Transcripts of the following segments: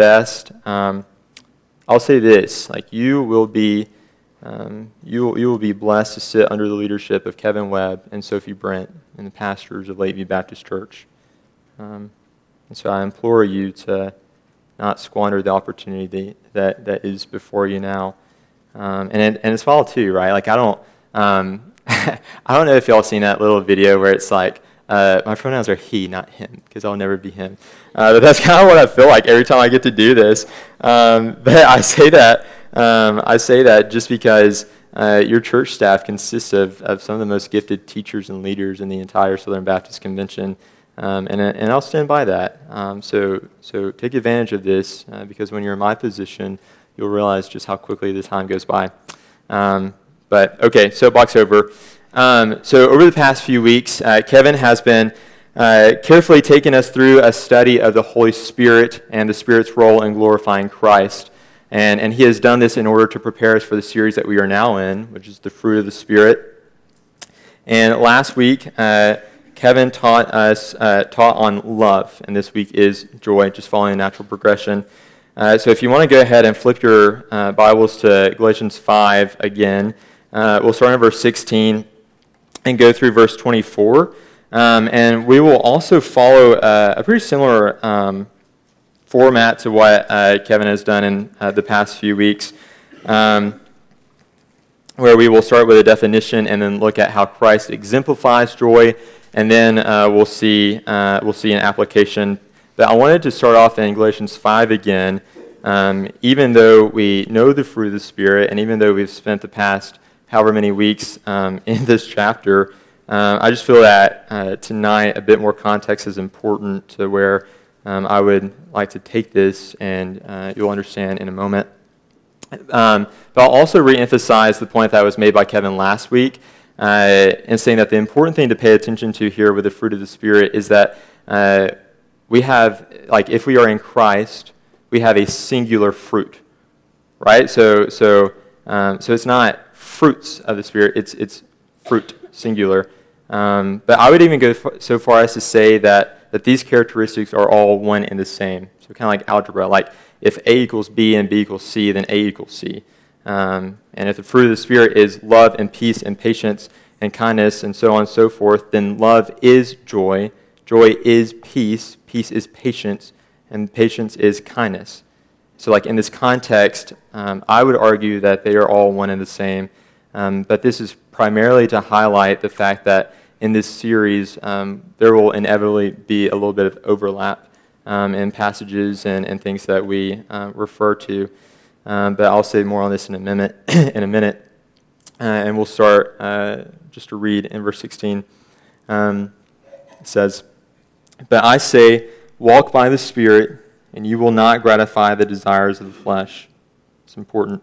best, um, I'll say this: like you will be, um, you you will be blessed to sit under the leadership of Kevin Webb and Sophie Brent and the pastors of Lakeview Baptist Church. Um, and so I implore you to not squander the opportunity that, that is before you now. Um, and, and it's fall too, right? Like I don't, um, I don't know if y'all seen that little video where it's like, uh, my pronouns are he, not him, because I'll never be him. Uh, but that's kind of what I feel like every time I get to do this. Um, but I say that um, I say that just because uh, your church staff consists of, of some of the most gifted teachers and leaders in the entire Southern Baptist Convention. Um, and, and I'll stand by that. Um, so, so take advantage of this uh, because when you're in my position, you'll realize just how quickly the time goes by. Um, but okay, soapbox over. Um, so over the past few weeks, uh, Kevin has been uh, carefully taking us through a study of the Holy Spirit and the Spirit's role in glorifying Christ. And, and he has done this in order to prepare us for the series that we are now in, which is the fruit of the Spirit. And last week, uh, Kevin taught us uh, taught on love, and this week is joy, just following a natural progression. Uh, so if you want to go ahead and flip your uh, Bibles to Galatians 5 again, we'll start in verse 16 and go through verse 24. Um, and we will also follow uh, a pretty similar um, format to what uh, Kevin has done in the past few weeks. Um, where we will start with a definition and then look at how Christ exemplifies joy and then uh, we'll see uh, we'll see an application. But I wanted to start off in Galatians 5 again. Um, even though we know the fruit of the Spirit, and even though we've spent the past however many weeks um, in this chapter, uh, I just feel that uh, tonight a bit more context is important to where um, I would like to take this, and uh, you'll understand in a moment. Um, but I'll also reemphasize the point that was made by Kevin last week uh, and saying that the important thing to pay attention to here with the fruit of the Spirit is that uh, we have, like, if we are in Christ, we have a singular fruit, right? So, so, um, so it's not fruits of the Spirit; it's it's fruit singular. Um, but I would even go so far as to say that that these characteristics are all one and the same. So kind of like algebra, like if A equals B and B equals C, then A equals C. Um, and if the fruit of the Spirit is love and peace and patience and kindness and so on and so forth, then love is joy, joy is peace, peace is patience, and patience is kindness. So, like in this context, um, I would argue that they are all one and the same. Um, but this is primarily to highlight the fact that in this series, um, there will inevitably be a little bit of overlap um, in passages and, and things that we uh, refer to. Um, but I'll say more on this in a minute. in a minute, uh, and we'll start uh, just to read in verse 16. Um, it says, "But I say, walk by the Spirit, and you will not gratify the desires of the flesh." It's important.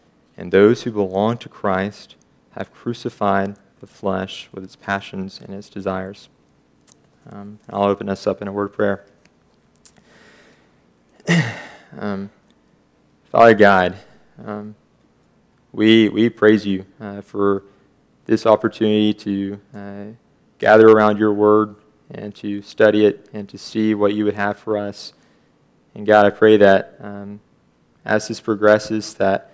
And those who belong to Christ have crucified the flesh with its passions and its desires. Um, I'll open us up in a word of prayer. um, Father God, um, we, we praise you uh, for this opportunity to uh, gather around your word and to study it and to see what you would have for us. And God, I pray that um, as this progresses, that,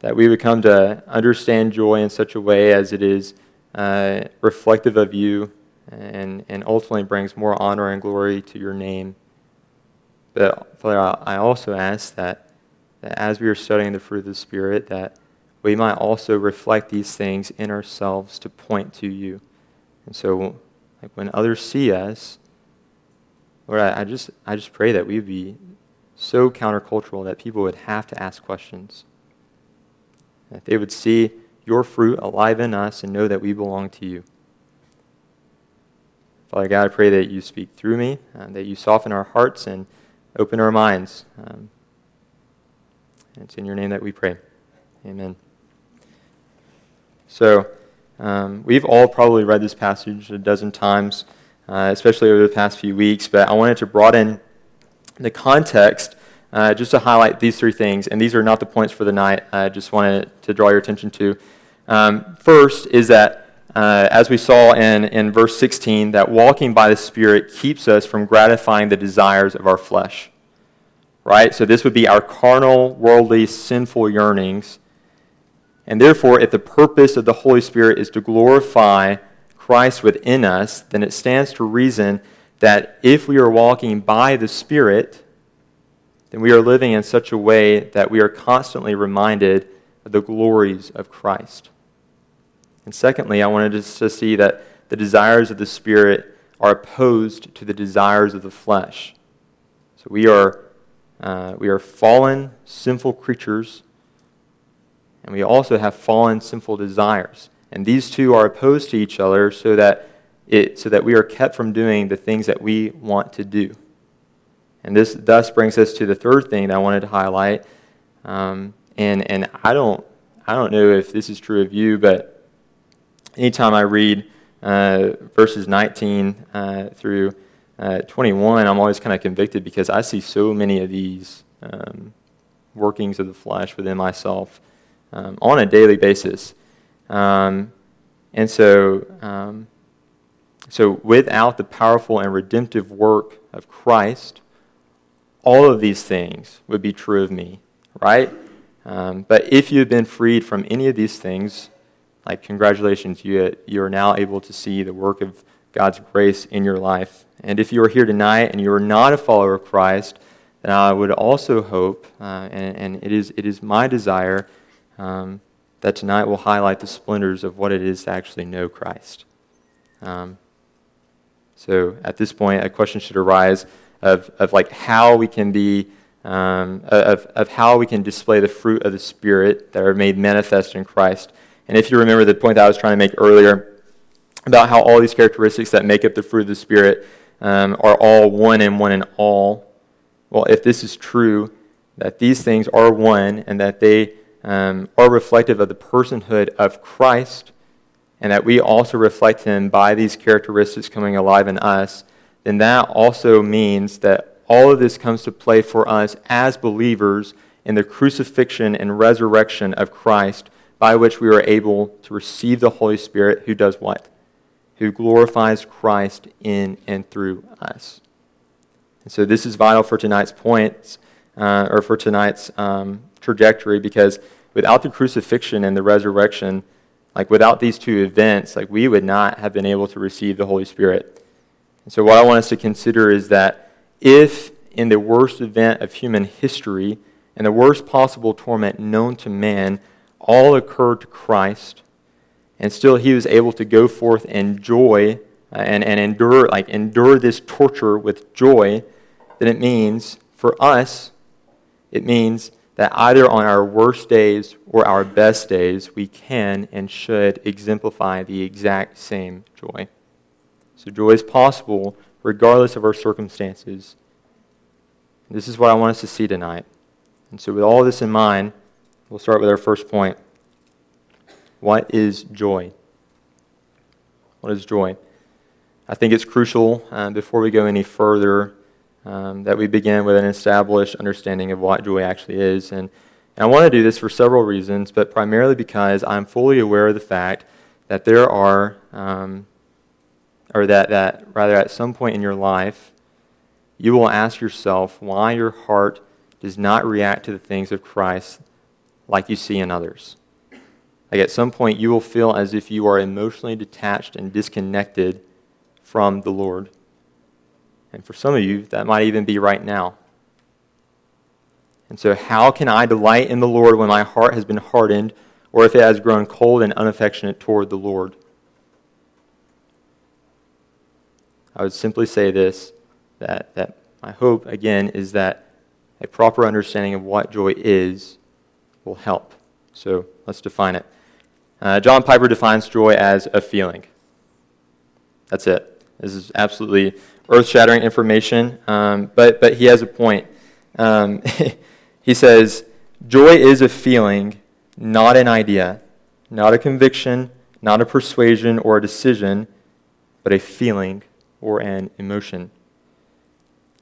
that we would come to understand joy in such a way as it is uh, reflective of you and, and ultimately brings more honor and glory to your name. But Father, I also ask that that as we are studying the fruit of the Spirit, that we might also reflect these things in ourselves to point to you. And so, like when others see us, Lord, I, I just I just pray that we would be so countercultural that people would have to ask questions. That they would see your fruit alive in us and know that we belong to you. Father God, I pray that you speak through me, uh, that you soften our hearts and open our minds. Um, it's in your name that we pray. Amen. So, um, we've all probably read this passage a dozen times, uh, especially over the past few weeks, but I wanted to broaden the context uh, just to highlight these three things. And these are not the points for the night, I just wanted to draw your attention to. Um, first is that, uh, as we saw in, in verse 16, that walking by the Spirit keeps us from gratifying the desires of our flesh. Right? So this would be our carnal, worldly, sinful yearnings and therefore, if the purpose of the Holy Spirit is to glorify Christ within us, then it stands to reason that if we are walking by the Spirit, then we are living in such a way that we are constantly reminded of the glories of Christ. And secondly, I wanted us to see that the desires of the Spirit are opposed to the desires of the flesh. So we are, uh, we are fallen, sinful creatures and we also have fallen sinful desires. And these two are opposed to each other so that, it, so that we are kept from doing the things that we want to do. And this thus brings us to the third thing that I wanted to highlight. Um, and and I, don't, I don't know if this is true of you, but anytime I read uh, verses 19 uh, through uh, 21, I'm always kind of convicted because I see so many of these um, workings of the flesh within myself um, on a daily basis. Um, and so, um, so, without the powerful and redemptive work of Christ, all of these things would be true of me, right? Um, but if you have been freed from any of these things, like congratulations, you, you are now able to see the work of God's grace in your life. And if you are here tonight and you are not a follower of Christ, then I would also hope, uh, and, and it, is, it is my desire um, that tonight will highlight the splendors of what it is to actually know Christ. Um, so at this point, a question should arise of, of like how we can be, um, of, of how we can display the fruit of the Spirit that are made manifest in Christ. And if you remember the point that I was trying to make earlier about how all these characteristics that make up the fruit of the Spirit um, are all one and one and all, well, if this is true, that these things are one and that they um, are reflective of the personhood of Christ, and that we also reflect him by these characteristics coming alive in us, then that also means that all of this comes to play for us as believers in the crucifixion and resurrection of Christ, by which we are able to receive the Holy Spirit, who does what? Who glorifies Christ in and through us. And so this is vital for tonight's points, uh, or for tonight's um, trajectory because without the crucifixion and the resurrection, like without these two events, like we would not have been able to receive the Holy Spirit. And so what I want us to consider is that if in the worst event of human history and the worst possible torment known to man all occurred to Christ, and still he was able to go forth and joy uh, and, and endure like endure this torture with joy, then it means for us, it means that either on our worst days or our best days, we can and should exemplify the exact same joy. So, joy is possible regardless of our circumstances. This is what I want us to see tonight. And so, with all this in mind, we'll start with our first point. What is joy? What is joy? I think it's crucial uh, before we go any further um, that we begin with an established understanding of what joy actually is. And, and I want to do this for several reasons, but primarily because I'm fully aware of the fact that there are, um, or that, that rather at some point in your life, you will ask yourself why your heart does not react to the things of Christ like you see in others. Like at some point, you will feel as if you are emotionally detached and disconnected from the Lord. And for some of you, that might even be right now. And so, how can I delight in the Lord when my heart has been hardened, or if it has grown cold and unaffectionate toward the Lord? I would simply say this that, that my hope, again, is that a proper understanding of what joy is will help. So let's define it. Uh, John Piper defines joy as a feeling. That's it. This is absolutely earth shattering information, um, but, but he has a point. Um, he says, Joy is a feeling, not an idea, not a conviction, not a persuasion or a decision, but a feeling or an emotion.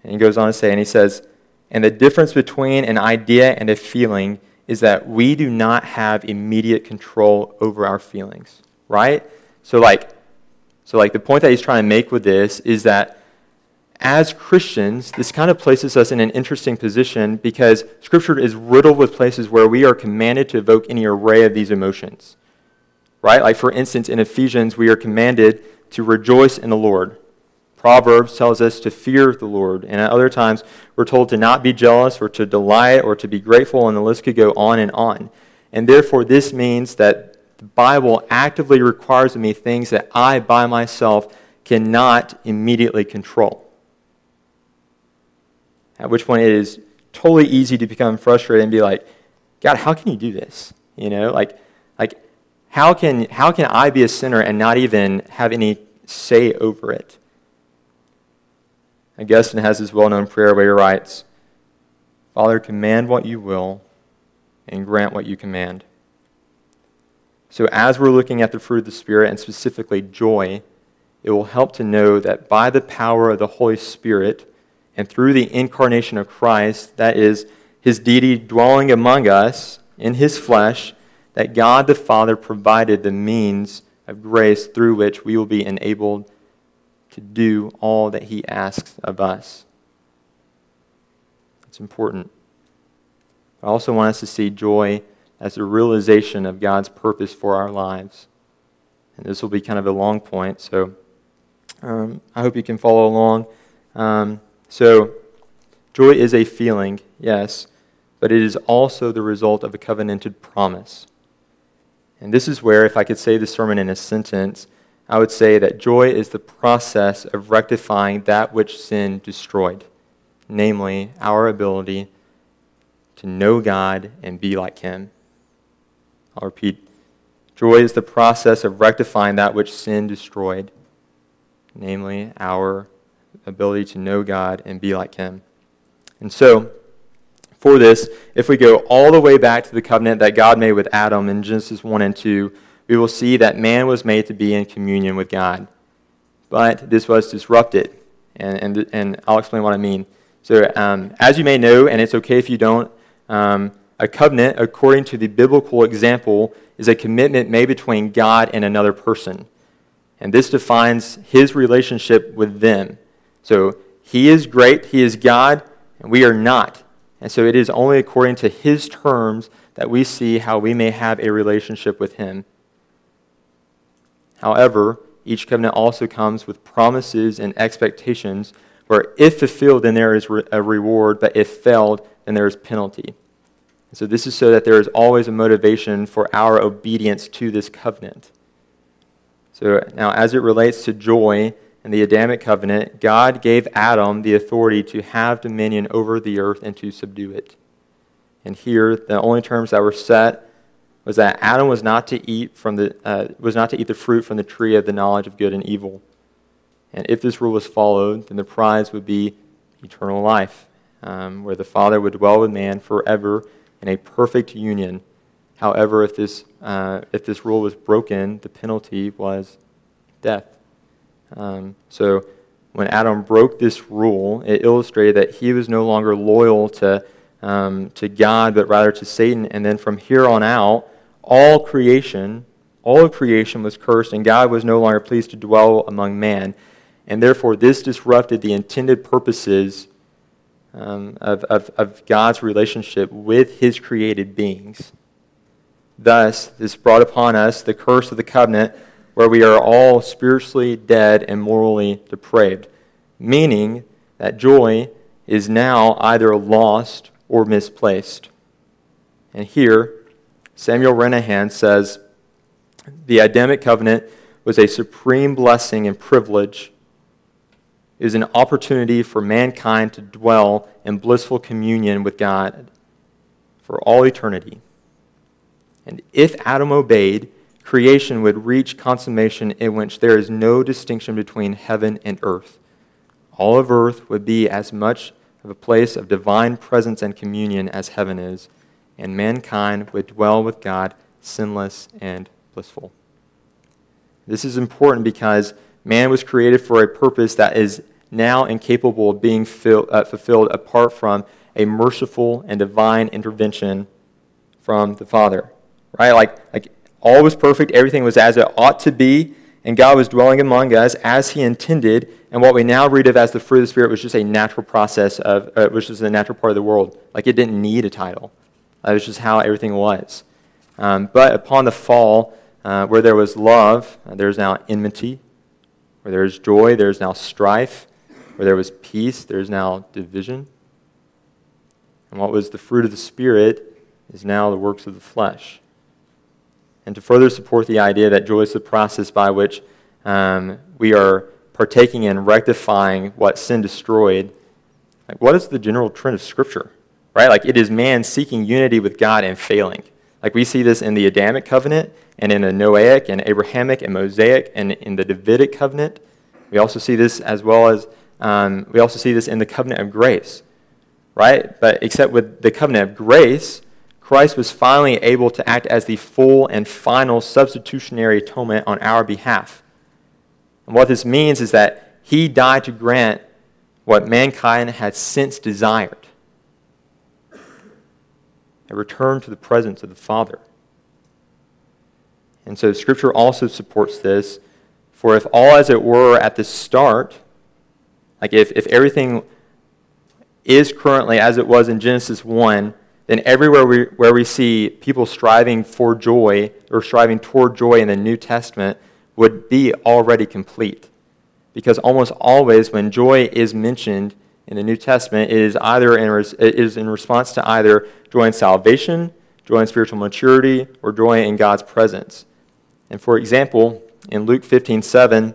And he goes on to say, and he says, and the difference between an idea and a feeling is that we do not have immediate control over our feelings, right? So, like, so, like, the point that he's trying to make with this is that as Christians, this kind of places us in an interesting position because Scripture is riddled with places where we are commanded to evoke any array of these emotions. Right? Like, for instance, in Ephesians, we are commanded to rejoice in the Lord. Proverbs tells us to fear the Lord. And at other times, we're told to not be jealous or to delight or to be grateful, and the list could go on and on. And therefore, this means that the Bible actively requires of me things that I by myself cannot immediately control. At which point it is totally easy to become frustrated and be like, God, how can you do this? You know, like, like how can how can I be a sinner and not even have any say over it? Augustine has his well-known prayer where he writes, Father, command what you will and grant what you command. So, as we're looking at the fruit of the Spirit, and specifically joy, it will help to know that by the power of the Holy Spirit and through the incarnation of Christ, that is, his deity dwelling among us in his flesh, that God the Father provided the means of grace through which we will be enabled to do all that he asks of us. It's important. I also want us to see joy as a realization of God's purpose for our lives. And this will be kind of a long point, so um, I hope you can follow along. Um, so, joy is a feeling, yes, but it is also the result of a covenanted promise. And this is where, if I could say the sermon in a sentence, I would say that joy is the process of rectifying that which sin destroyed, namely our ability to know God and be like Him. I'll repeat. Joy is the process of rectifying that which sin destroyed, namely our ability to know God and be like Him. And so, for this, if we go all the way back to the covenant that God made with Adam in Genesis 1 and 2, we will see that man was made to be in communion with God. But this was disrupted. And, and, and I'll explain what I mean. So, um, as you may know, and it's okay if you don't, um, a covenant, according to the biblical example, is a commitment made between God and another person. And this defines his relationship with them. So he is great, he is God, and we are not. And so it is only according to his terms that we see how we may have a relationship with him. However, each covenant also comes with promises and expectations where if fulfilled, then there is a reward, but if failed, then there is penalty. So, this is so that there is always a motivation for our obedience to this covenant. So, now as it relates to joy and the Adamic covenant, God gave Adam the authority to have dominion over the earth and to subdue it. And here, the only terms that were set was that Adam was not to eat from the uh, was not to eat the fruit from the tree of the knowledge of good and evil. And if this rule was followed, then the prize would be eternal life, um, where the Father would dwell with man forever in a perfect union. However, if this, uh, if this rule was broken, the penalty was death. Um, so when Adam broke this rule, it illustrated that he was no longer loyal to, um, to God, but rather to Satan. And then from here on out, all creation, all of creation was cursed, and God was no longer pleased to dwell among man. And therefore, this disrupted the intended purposes um, of, of, of God's relationship with his created beings. Thus, this brought upon us the curse of the covenant, where we are all spiritually dead and morally depraved, meaning that joy is now either lost or misplaced. And here, Samuel Renihan says the Adamic covenant was a supreme blessing and privilege. It is an opportunity for mankind to dwell in blissful communion with God for all eternity. And if Adam obeyed, creation would reach consummation in which there is no distinction between heaven and earth. All of earth would be as much of a place of divine presence and communion as heaven is, and mankind would dwell with God sinless and blissful. This is important because man was created for a purpose that is now incapable of being uh, fulfilled apart from a merciful and divine intervention from the Father. Right? Like, like all was perfect, everything was as it ought to be, and God was dwelling among us as He intended. And what we now read of as the fruit of the Spirit was just a natural process of, uh, which is a natural part of the world. Like it didn't need a title. That was just how everything was. Um, but upon the fall, uh, where there was love, uh, there is now enmity. Where there is joy, there is now strife. Where there was peace, there is now division. And what was the fruit of the Spirit is now the works of the flesh. And to further support the idea that joy is the process by which um, we are partaking in rectifying what sin destroyed, like what is the general trend of Scripture? Right? Like it is man seeking unity with God and failing. Like we see this in the Adamic covenant and in the Noahic and Abrahamic and Mosaic and in the Davidic covenant. We also see this as well as um, we also see this in the covenant of grace, right? But except with the covenant of grace, Christ was finally able to act as the full and final substitutionary atonement on our behalf. And what this means is that he died to grant what mankind had since desired a return to the presence of the Father. And so Scripture also supports this. For if all as it were at the start, like if, if everything is currently as it was in Genesis 1, then everywhere we, where we see people striving for joy or striving toward joy in the New Testament would be already complete. Because almost always when joy is mentioned in the New Testament, it is either in, it is in response to either joy in salvation, joy in spiritual maturity, or joy in God's presence. And for example, in Luke 15 7,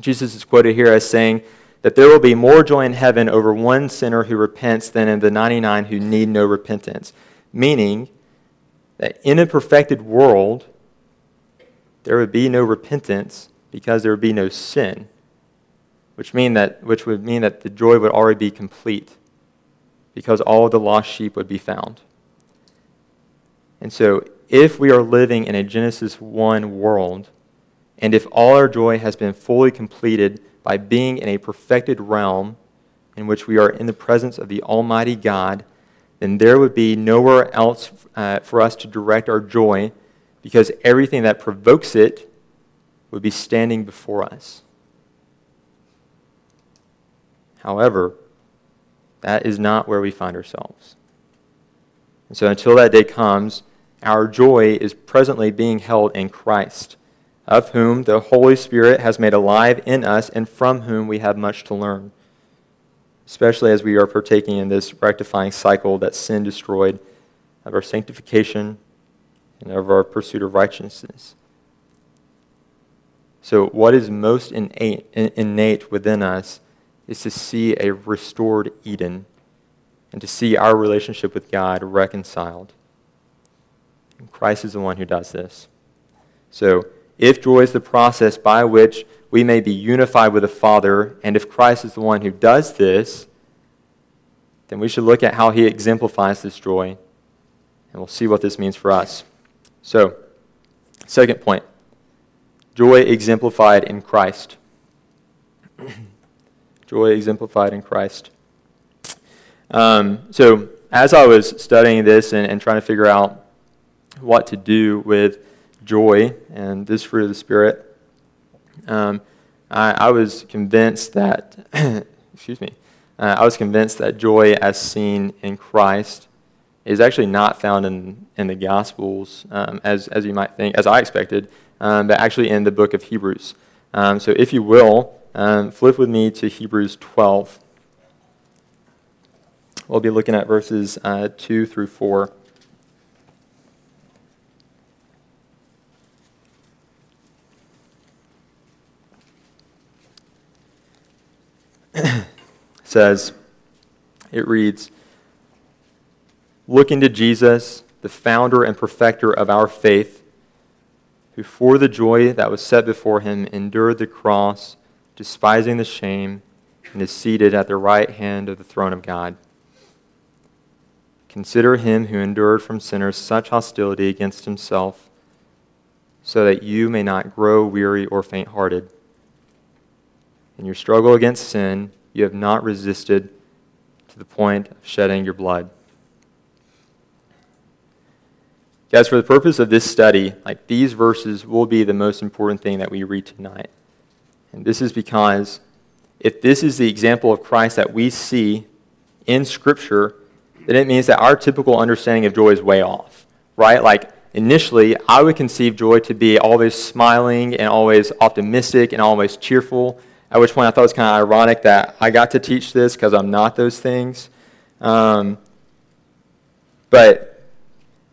Jesus is quoted here as saying that there will be more joy in heaven over one sinner who repents than in the 99 who need no repentance. Meaning that in a perfected world, there would be no repentance because there would be no sin, which, mean that, which would mean that the joy would already be complete because all of the lost sheep would be found. And so, if we are living in a Genesis 1 world, and if all our joy has been fully completed by being in a perfected realm in which we are in the presence of the Almighty God, then there would be nowhere else uh, for us to direct our joy because everything that provokes it would be standing before us. However, that is not where we find ourselves. And so until that day comes, our joy is presently being held in Christ, of whom the Holy Spirit has made alive in us and from whom we have much to learn, especially as we are partaking in this rectifying cycle that sin destroyed of our sanctification and of our pursuit of righteousness. So, what is most innate, innate within us is to see a restored Eden and to see our relationship with God reconciled. And Christ is the one who does this. So, if joy is the process by which we may be unified with the Father, and if Christ is the one who does this, then we should look at how he exemplifies this joy, and we'll see what this means for us. So, second point joy exemplified in Christ. joy exemplified in Christ. Um, so, as I was studying this and, and, trying to figure out what to do with joy and this fruit of the Spirit, um, I, I, was convinced that, excuse me, uh, I was convinced that joy as seen in Christ is actually not found in, in the Gospels um, as, as you might think, as I expected, um, but actually in the book of Hebrews. Um, so, if you will, um, flip with me to Hebrews 12. we'll be looking at verses uh, 2 through 4. says, it reads, Looking to Jesus, the founder and perfecter of our faith, who for the joy that was set before him endured the cross, despising the shame, and is seated at the right hand of the throne of God. Consider him who endured from sinners such hostility against himself, so that you may not grow weary or faint hearted. In your struggle against sin, you have not resisted to the point of shedding your blood. Guys, for the purpose of this study, like these verses will be the most important thing that we read tonight. And this is because if this is the example of Christ that we see in Scripture, then it means that our typical understanding of joy is way off, right? Like initially, I would conceive joy to be always smiling and always optimistic and always cheerful. At which point I thought it was kind of ironic that I got to teach this because I'm not those things. Um, but,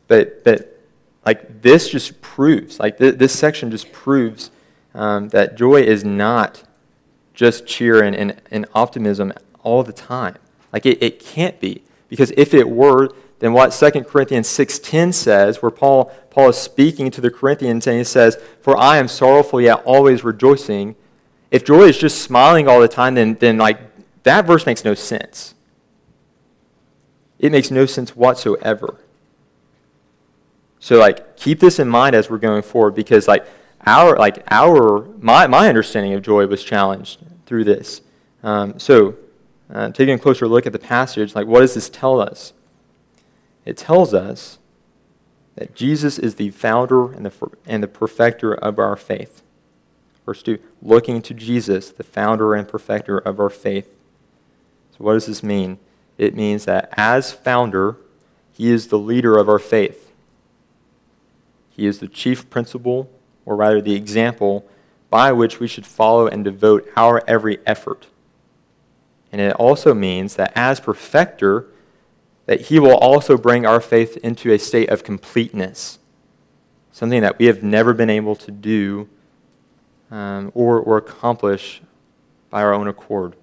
but, but, like, this just proves, like, th- this section just proves um, that joy is not just cheer and, and, and optimism all the time. Like, it, it can't be. Because if it were, then what 2 Corinthians 6.10 says, where Paul, Paul is speaking to the Corinthians and he says, For I am sorrowful yet always rejoicing, if joy is just smiling all the time, then, then like that verse makes no sense. It makes no sense whatsoever. So like keep this in mind as we're going forward because like our like our my my understanding of joy was challenged through this. Um, so uh, taking a closer look at the passage, like what does this tell us? It tells us that Jesus is the founder and the and the perfecter of our faith. Verse 2 looking to Jesus, the founder and perfecter of our faith. So, what does this mean? It means that as founder, he is the leader of our faith. He is the chief principle, or rather the example, by which we should follow and devote our every effort. And it also means that as perfecter, that he will also bring our faith into a state of completeness, something that we have never been able to do um, or, or accomplish by our own accord.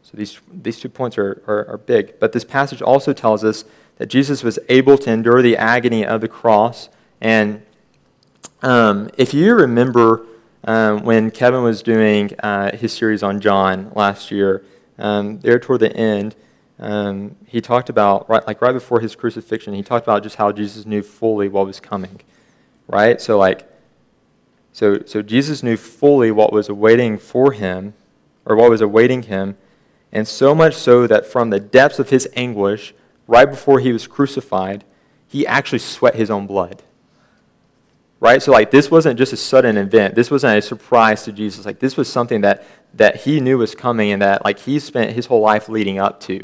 So these, these two points are, are, are big. But this passage also tells us that Jesus was able to endure the agony of the cross. And um, if you remember um, when Kevin was doing uh, his series on John last year, um, there toward the end, um, he talked about, right, like right before his crucifixion, he talked about just how Jesus knew fully what was coming. Right? So, like, so, so Jesus knew fully what was awaiting for him, or what was awaiting him, and so much so that from the depths of his anguish, right before he was crucified, he actually sweat his own blood. Right? So, like, this wasn't just a sudden event. This wasn't a surprise to Jesus. Like, this was something that, that he knew was coming and that, like, he spent his whole life leading up to.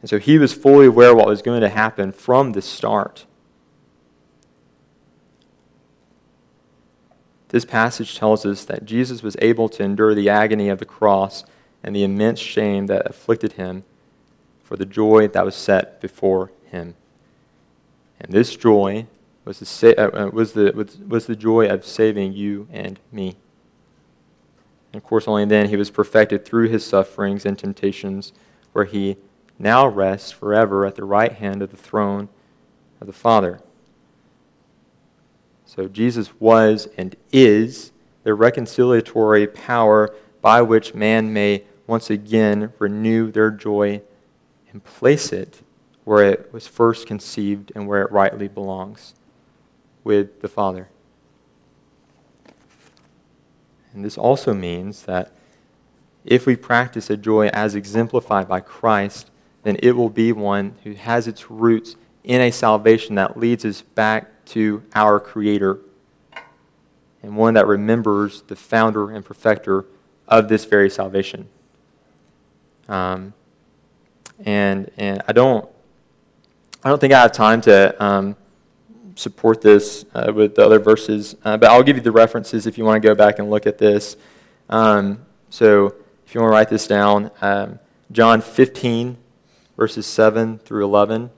And so he was fully aware of what was going to happen from the start. This passage tells us that Jesus was able to endure the agony of the cross and the immense shame that afflicted him for the joy that was set before him. And this joy was the, sa- uh, uh was the, was, was the joy of saving you and me. And of course, only then he was perfected through his sufferings and temptations, where he now rests forever at the right hand of the throne of the Father. So Jesus was and is the reconciliatory power by which man may once again renew their joy and place it where it was first conceived and where it rightly belongs with the Father. And this also means that if we practice a joy as exemplified by Christ, then it will be one who has its roots in a salvation that leads us back to our Creator, and one that remembers the founder and perfecter of this very salvation. Um, and and I don't I don't think I have time to um, support this uh, with the other verses, uh, but I'll give you the references if you want to go back and look at this. Um, so if you want to write this down, um, John 15, verses 7 through 11.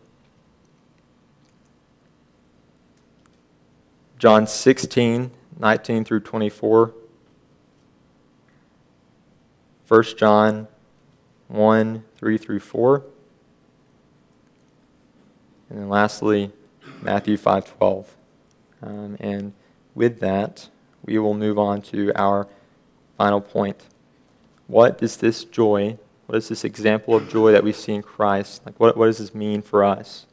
John 16, 19 through 24. 1 John 1, 3 through 4. And then lastly, Matthew 5:12. Um, and with that, we will move on to our final point. What is this joy, what is this example of joy that we see in Christ, like what, what does this mean for us?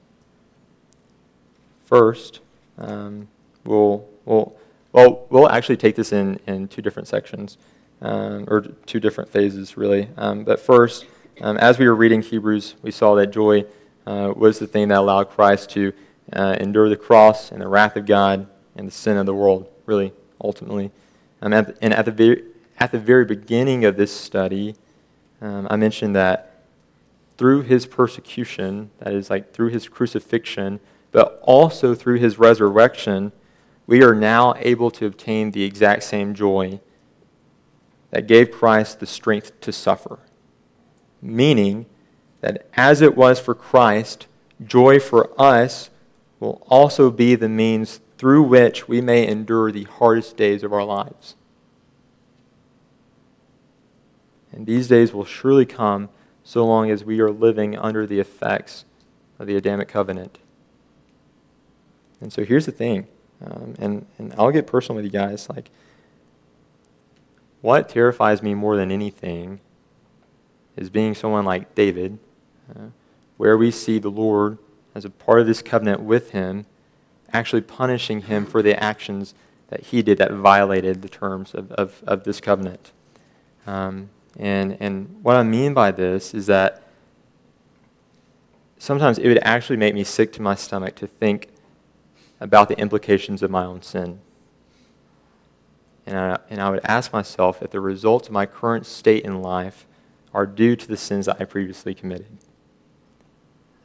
First, um, we'll, we'll, well, we'll actually take this in, in two different sections, um, or two different phases, really. Um, but first, um, as we were reading Hebrews, we saw that joy uh, was the thing that allowed Christ to uh, endure the cross and the wrath of God and the sin of the world, really, ultimately. Um, at, and at the, very, at the very beginning of this study, um, I mentioned that through his persecution, that is, like through his crucifixion, but also through his resurrection, we are now able to obtain the exact same joy that gave Christ the strength to suffer. Meaning that as it was for Christ, joy for us will also be the means through which we may endure the hardest days of our lives. And these days will surely come so long as we are living under the effects of the Adamic covenant. And so here's the thing, um, and, and I'll get personal with you guys. Like, what terrifies me more than anything is being someone like David, uh, where we see the Lord as a part of this covenant with him actually punishing him for the actions that he did that violated the terms of, of, of this covenant. Um, and, and what I mean by this is that sometimes it would actually make me sick to my stomach to think about the implications of my own sin. And I, and I would ask myself if the results of my current state in life are due to the sins that I previously committed.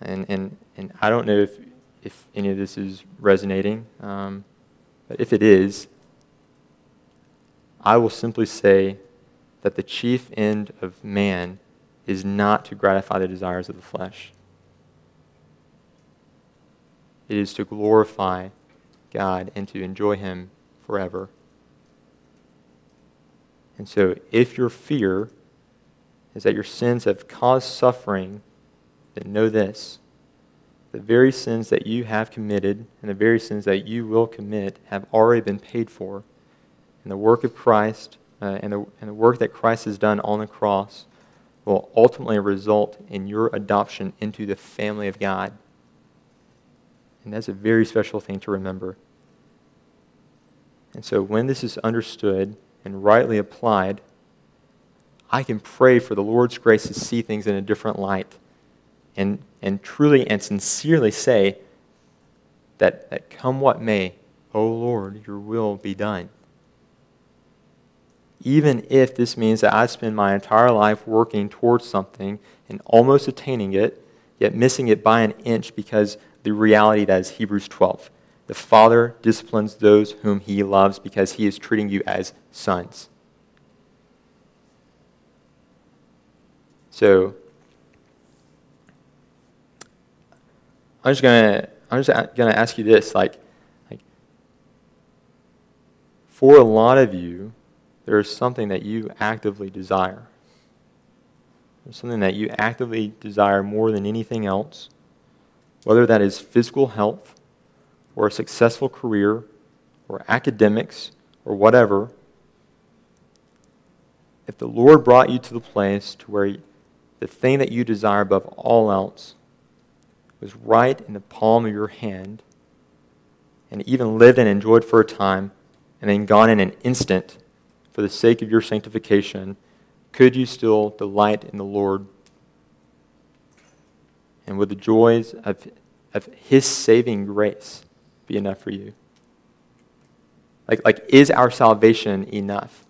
And, and, and I don't know if if any of this is resonating. Um, but if it is, I will simply say that the chief end of man is not to gratify the desires of the flesh. It is to glorify God and to enjoy Him forever. And so, if your fear is that your sins have caused suffering, then know this the very sins that you have committed and the very sins that you will commit have already been paid for. And the work of Christ uh, and, the, and the work that Christ has done on the cross will ultimately result in your adoption into the family of God. And that's a very special thing to remember. And so when this is understood and rightly applied, I can pray for the Lord's grace to see things in a different light and, and truly and sincerely say that, that come what may, O Lord, your will be done. Even if this means that I spend my entire life working towards something and almost attaining it, yet missing it by an inch because the reality that is Hebrews 12. The Father disciplines those whom he loves because he is treating you as sons. So, I'm just gonna I'm just gonna ask you this, like, like for a lot of you, there is something that you actively desire. There's something that you actively desire more than anything else, whether that is physical health, or a successful career, or academics, or whatever. If the Lord brought you to the place to where the thing that you desire above all else was right in the palm of your hand and even lived and enjoyed for a time and then gone in an instant for the sake of your sanctification, could you still delight in the Lord? And would the joys of, of His saving grace be enough for you? Like, like, is our salvation enough?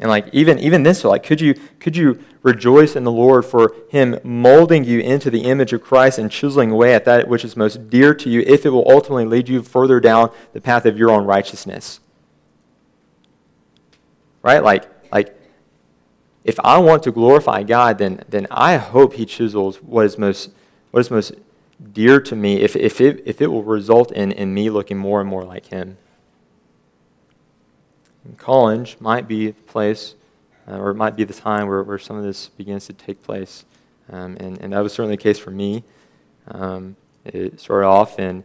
And like even even this, like could you could you rejoice in the Lord for Him molding you into the image of Christ and chiseling away at that which is most dear to you, if it will ultimately lead you further down the path of your own righteousness? Right? Like like, if I want to glorify God, then, then I hope He chisels what is most, what is most dear to me if, if, it, if it will result in, in me looking more and more like Him. And college might be the place, uh, or it might be the time where, where some of this begins to take place. Um, and, and that was certainly the case for me. Um, it started off in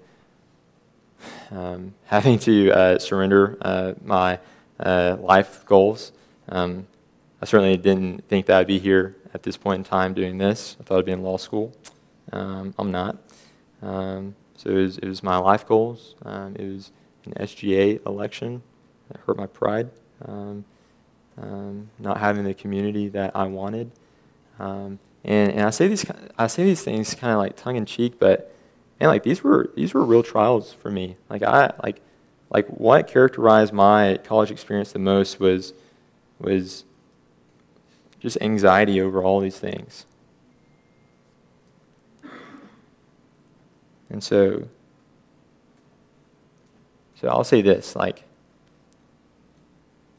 um, having to uh, surrender uh, my uh, life goals. Um, I certainly didn't think that I'd be here at this point in time doing this. I thought I'd be in law school. Um, I'm not. Um, so it was, it was, my life goals. It was an SGA election that hurt my pride. Um, um, not having the community that I wanted. and, and I say these I say these things kind of like tongue in cheek, but and like these were these were real trials for me. Like I like like what characterized my college experience the most was was just anxiety over all these things. And so so I'll say this, like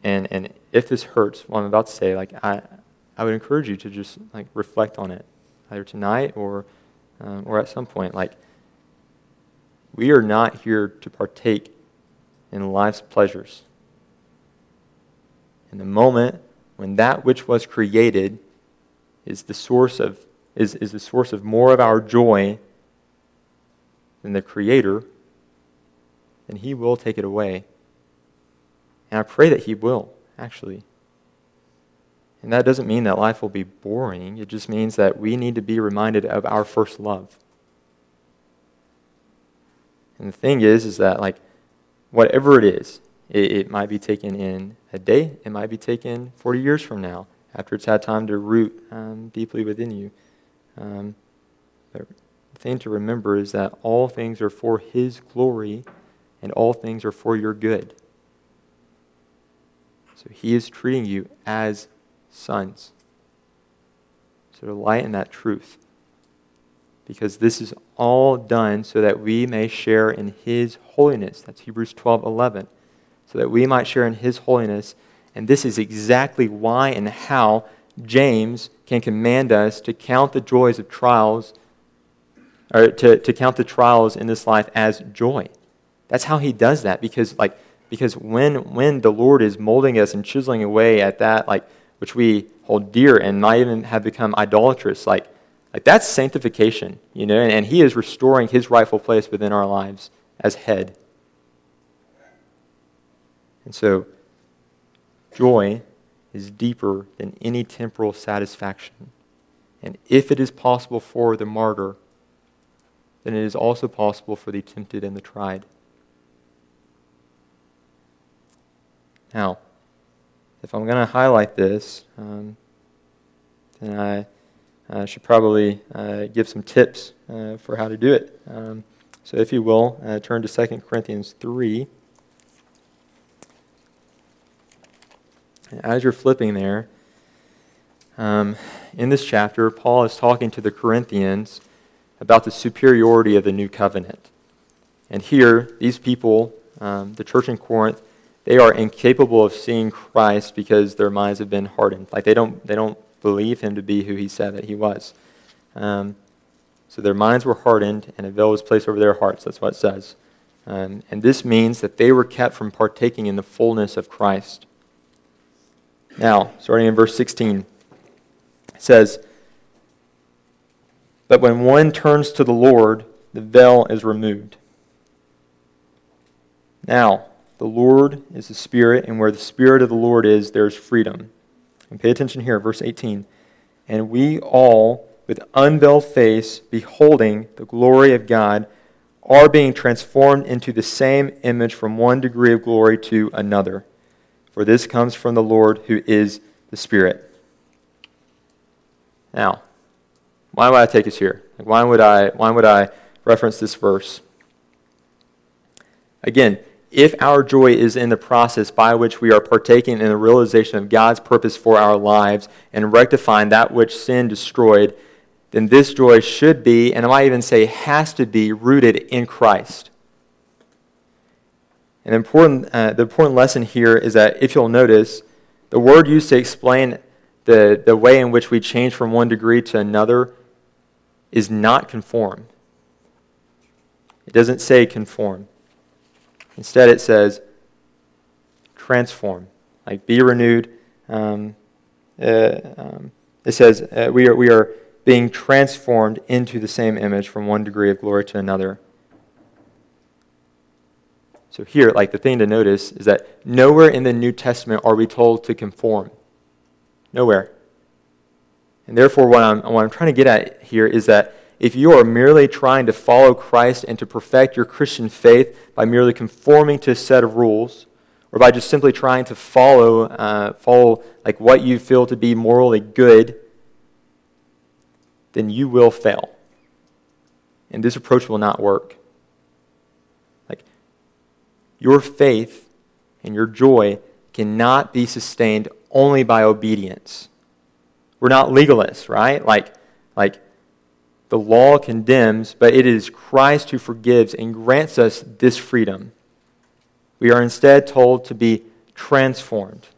and and if this hurts, what I'm about to say, like I I would encourage you to just like reflect on it, either tonight or um, or at some point. Like we are not here to partake in life's pleasures. In the moment when that which was created is the source of, is, is the source of more of our joy than the Creator, then He will take it away. And I pray that He will, actually. And that doesn't mean that life will be boring. It just means that we need to be reminded of our first love. And the thing is, is that like whatever it is, it, it might be taken in a day, it might be taken 40 years from now, after it's had time to root um, deeply within you. Um, the thing to remember is that all things are for His glory, and all things are for your good. So He is treating you as sons. So to light in that truth because this is all done so that we may share in his holiness. That's Hebrews 12 11. So that we might share in his holiness. And this is exactly why and how James can command us to count the joys of trials, or to, to count the trials in this life as joy. That's how he does that because, like, because when, when the Lord is molding us and chiseling away at that, like, which we hold dear and might even have become idolatrous, like, like that's sanctification, you know, and, and he is restoring his rightful place within our lives as head. And so, joy is deeper than any temporal satisfaction. And if it is possible for the martyr, then it is also possible for the tempted and the tried. Now, if I'm going to highlight this, um, then I I should probably uh, give some tips uh, for how to do it. Um, so, if you will, uh, turn to 2 Corinthians 3. And as you're flipping there, um, in this chapter, Paul is talking to the Corinthians about the superiority of the new covenant. And here, these people, um, the church in Corinth, they are incapable of seeing Christ because their minds have been hardened. Like they don't, they don't believe him to be who he said that he was. Um, so their minds were hardened, and a veil was placed over their hearts. That's what it says. Um, and this means that they were kept from partaking in the fullness of Christ. Now, starting in verse 16, it says, But when one turns to the Lord, the veil is removed. Now, the Lord is the Spirit, and where the Spirit of the Lord is, there is freedom. And pay attention here, verse 18. And we all, with unveiled face, beholding the glory of God, are being transformed into the same image from one degree of glory to another. For this comes from the Lord who is the Spirit. Now, why would I take us here? Like Why would I, why would I reference this verse? Again, if our joy is in the process by which we are partaking in the realization of God's purpose for our lives and rectifying that which sin destroyed, then this joy should be, and I might even say has to be, rooted in Christ. An important, uh, the important lesson here is that if you'll notice, the word used to explain the, the way in which we change from one degree to another is not conform. It doesn't say conform. Instead, it says transform, like be renewed. Um, uh, um, it says uh, we, are, we are being transformed into the same image from one degree of glory to another. So, here, like the thing to notice is that nowhere in the New Testament are we told to conform. Nowhere. And therefore, what I'm, what I'm trying to get at here is that if you are merely trying to follow Christ and to perfect your Christian faith by merely conforming to a set of rules, or by just simply trying to follow, uh, follow like what you feel to be morally good, then you will fail. And this approach will not work. Like Your faith and your joy cannot be sustained only by obedience. We're not legalists, right? Like, like the law condemns, but it is Christ who forgives and grants us this freedom. We are instead told to be transformed.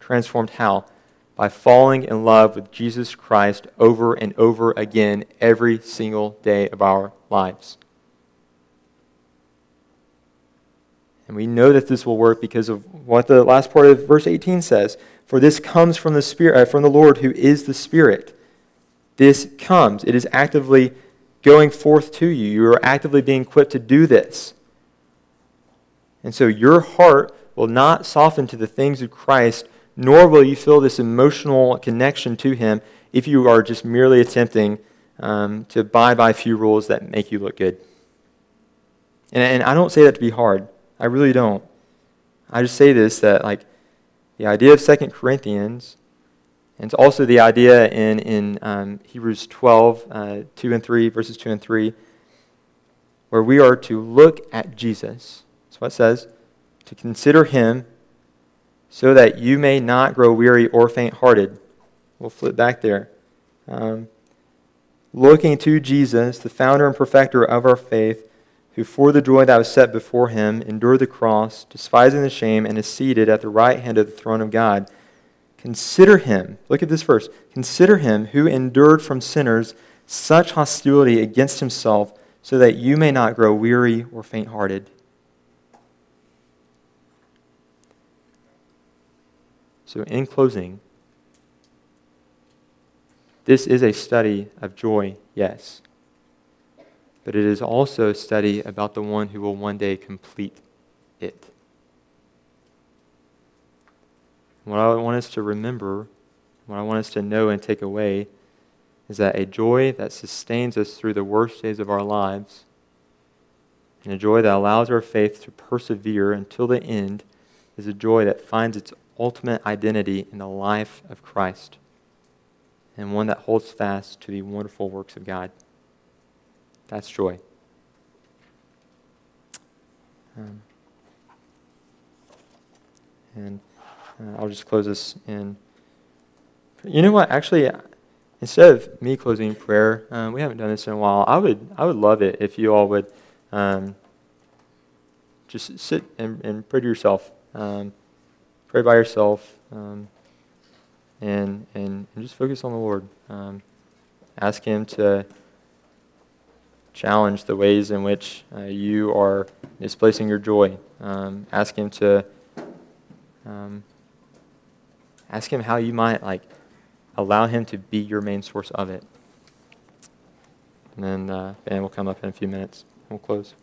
Transformed how? By falling in love with Jesus Christ over and over again every single day of our lives. And we know that this will work because of what the last part of verse 18 says. For this comes from the Spirit, from the Lord who is the Spirit. This comes. It is actively going forth to you. You are actively being equipped to do this. And so your heart will not soften to the things of Christ, nor will you feel this emotional connection to Him if you are just merely attempting um, to abide by a few rules that make you look good. And, and I don't say that to be hard. I really don't. I just say this that, like, the idea of Second Corinthians, and it's also the idea in, in um, Hebrews 12, uh, 2 and 3, verses 2 and 3, where we are to look at Jesus. That's what it says. To consider him so that you may not grow weary or faint hearted. We'll flip back there. Um, looking to Jesus, the founder and perfecter of our faith who for the joy that was set before him endured the cross, despising the shame, and is seated at the right hand of the throne of God. Consider him, look at this verse, consider him who endured from sinners such hostility against himself, so that you may not grow weary or faint hearted. So, in closing, this is a study of joy, yes but it is also a study about the one who will one day complete it. What I want us to remember, what I want us to know and take away, is that a joy that sustains us through the worst days of our lives, and a joy that allows our faith to persevere until the end, is a joy that finds its ultimate identity in the life of Christ, and one that holds fast to the wonderful works of God. That's joy. Um, and uh, I'll just close this in. You know what? Actually, instead of me closing prayer, um, we haven't done this in a while. I would, I would love it if you all would um, just sit and, and, pray to yourself. Um, pray by yourself, um, and, and and just focus on the Lord. Um, ask Him to challenge the ways in which uh, you are misplacing your joy. Um, ask Him to ask Him how you might like allow Him to be your main source of it. And then uh, Ben will come up in a few minutes. We'll close.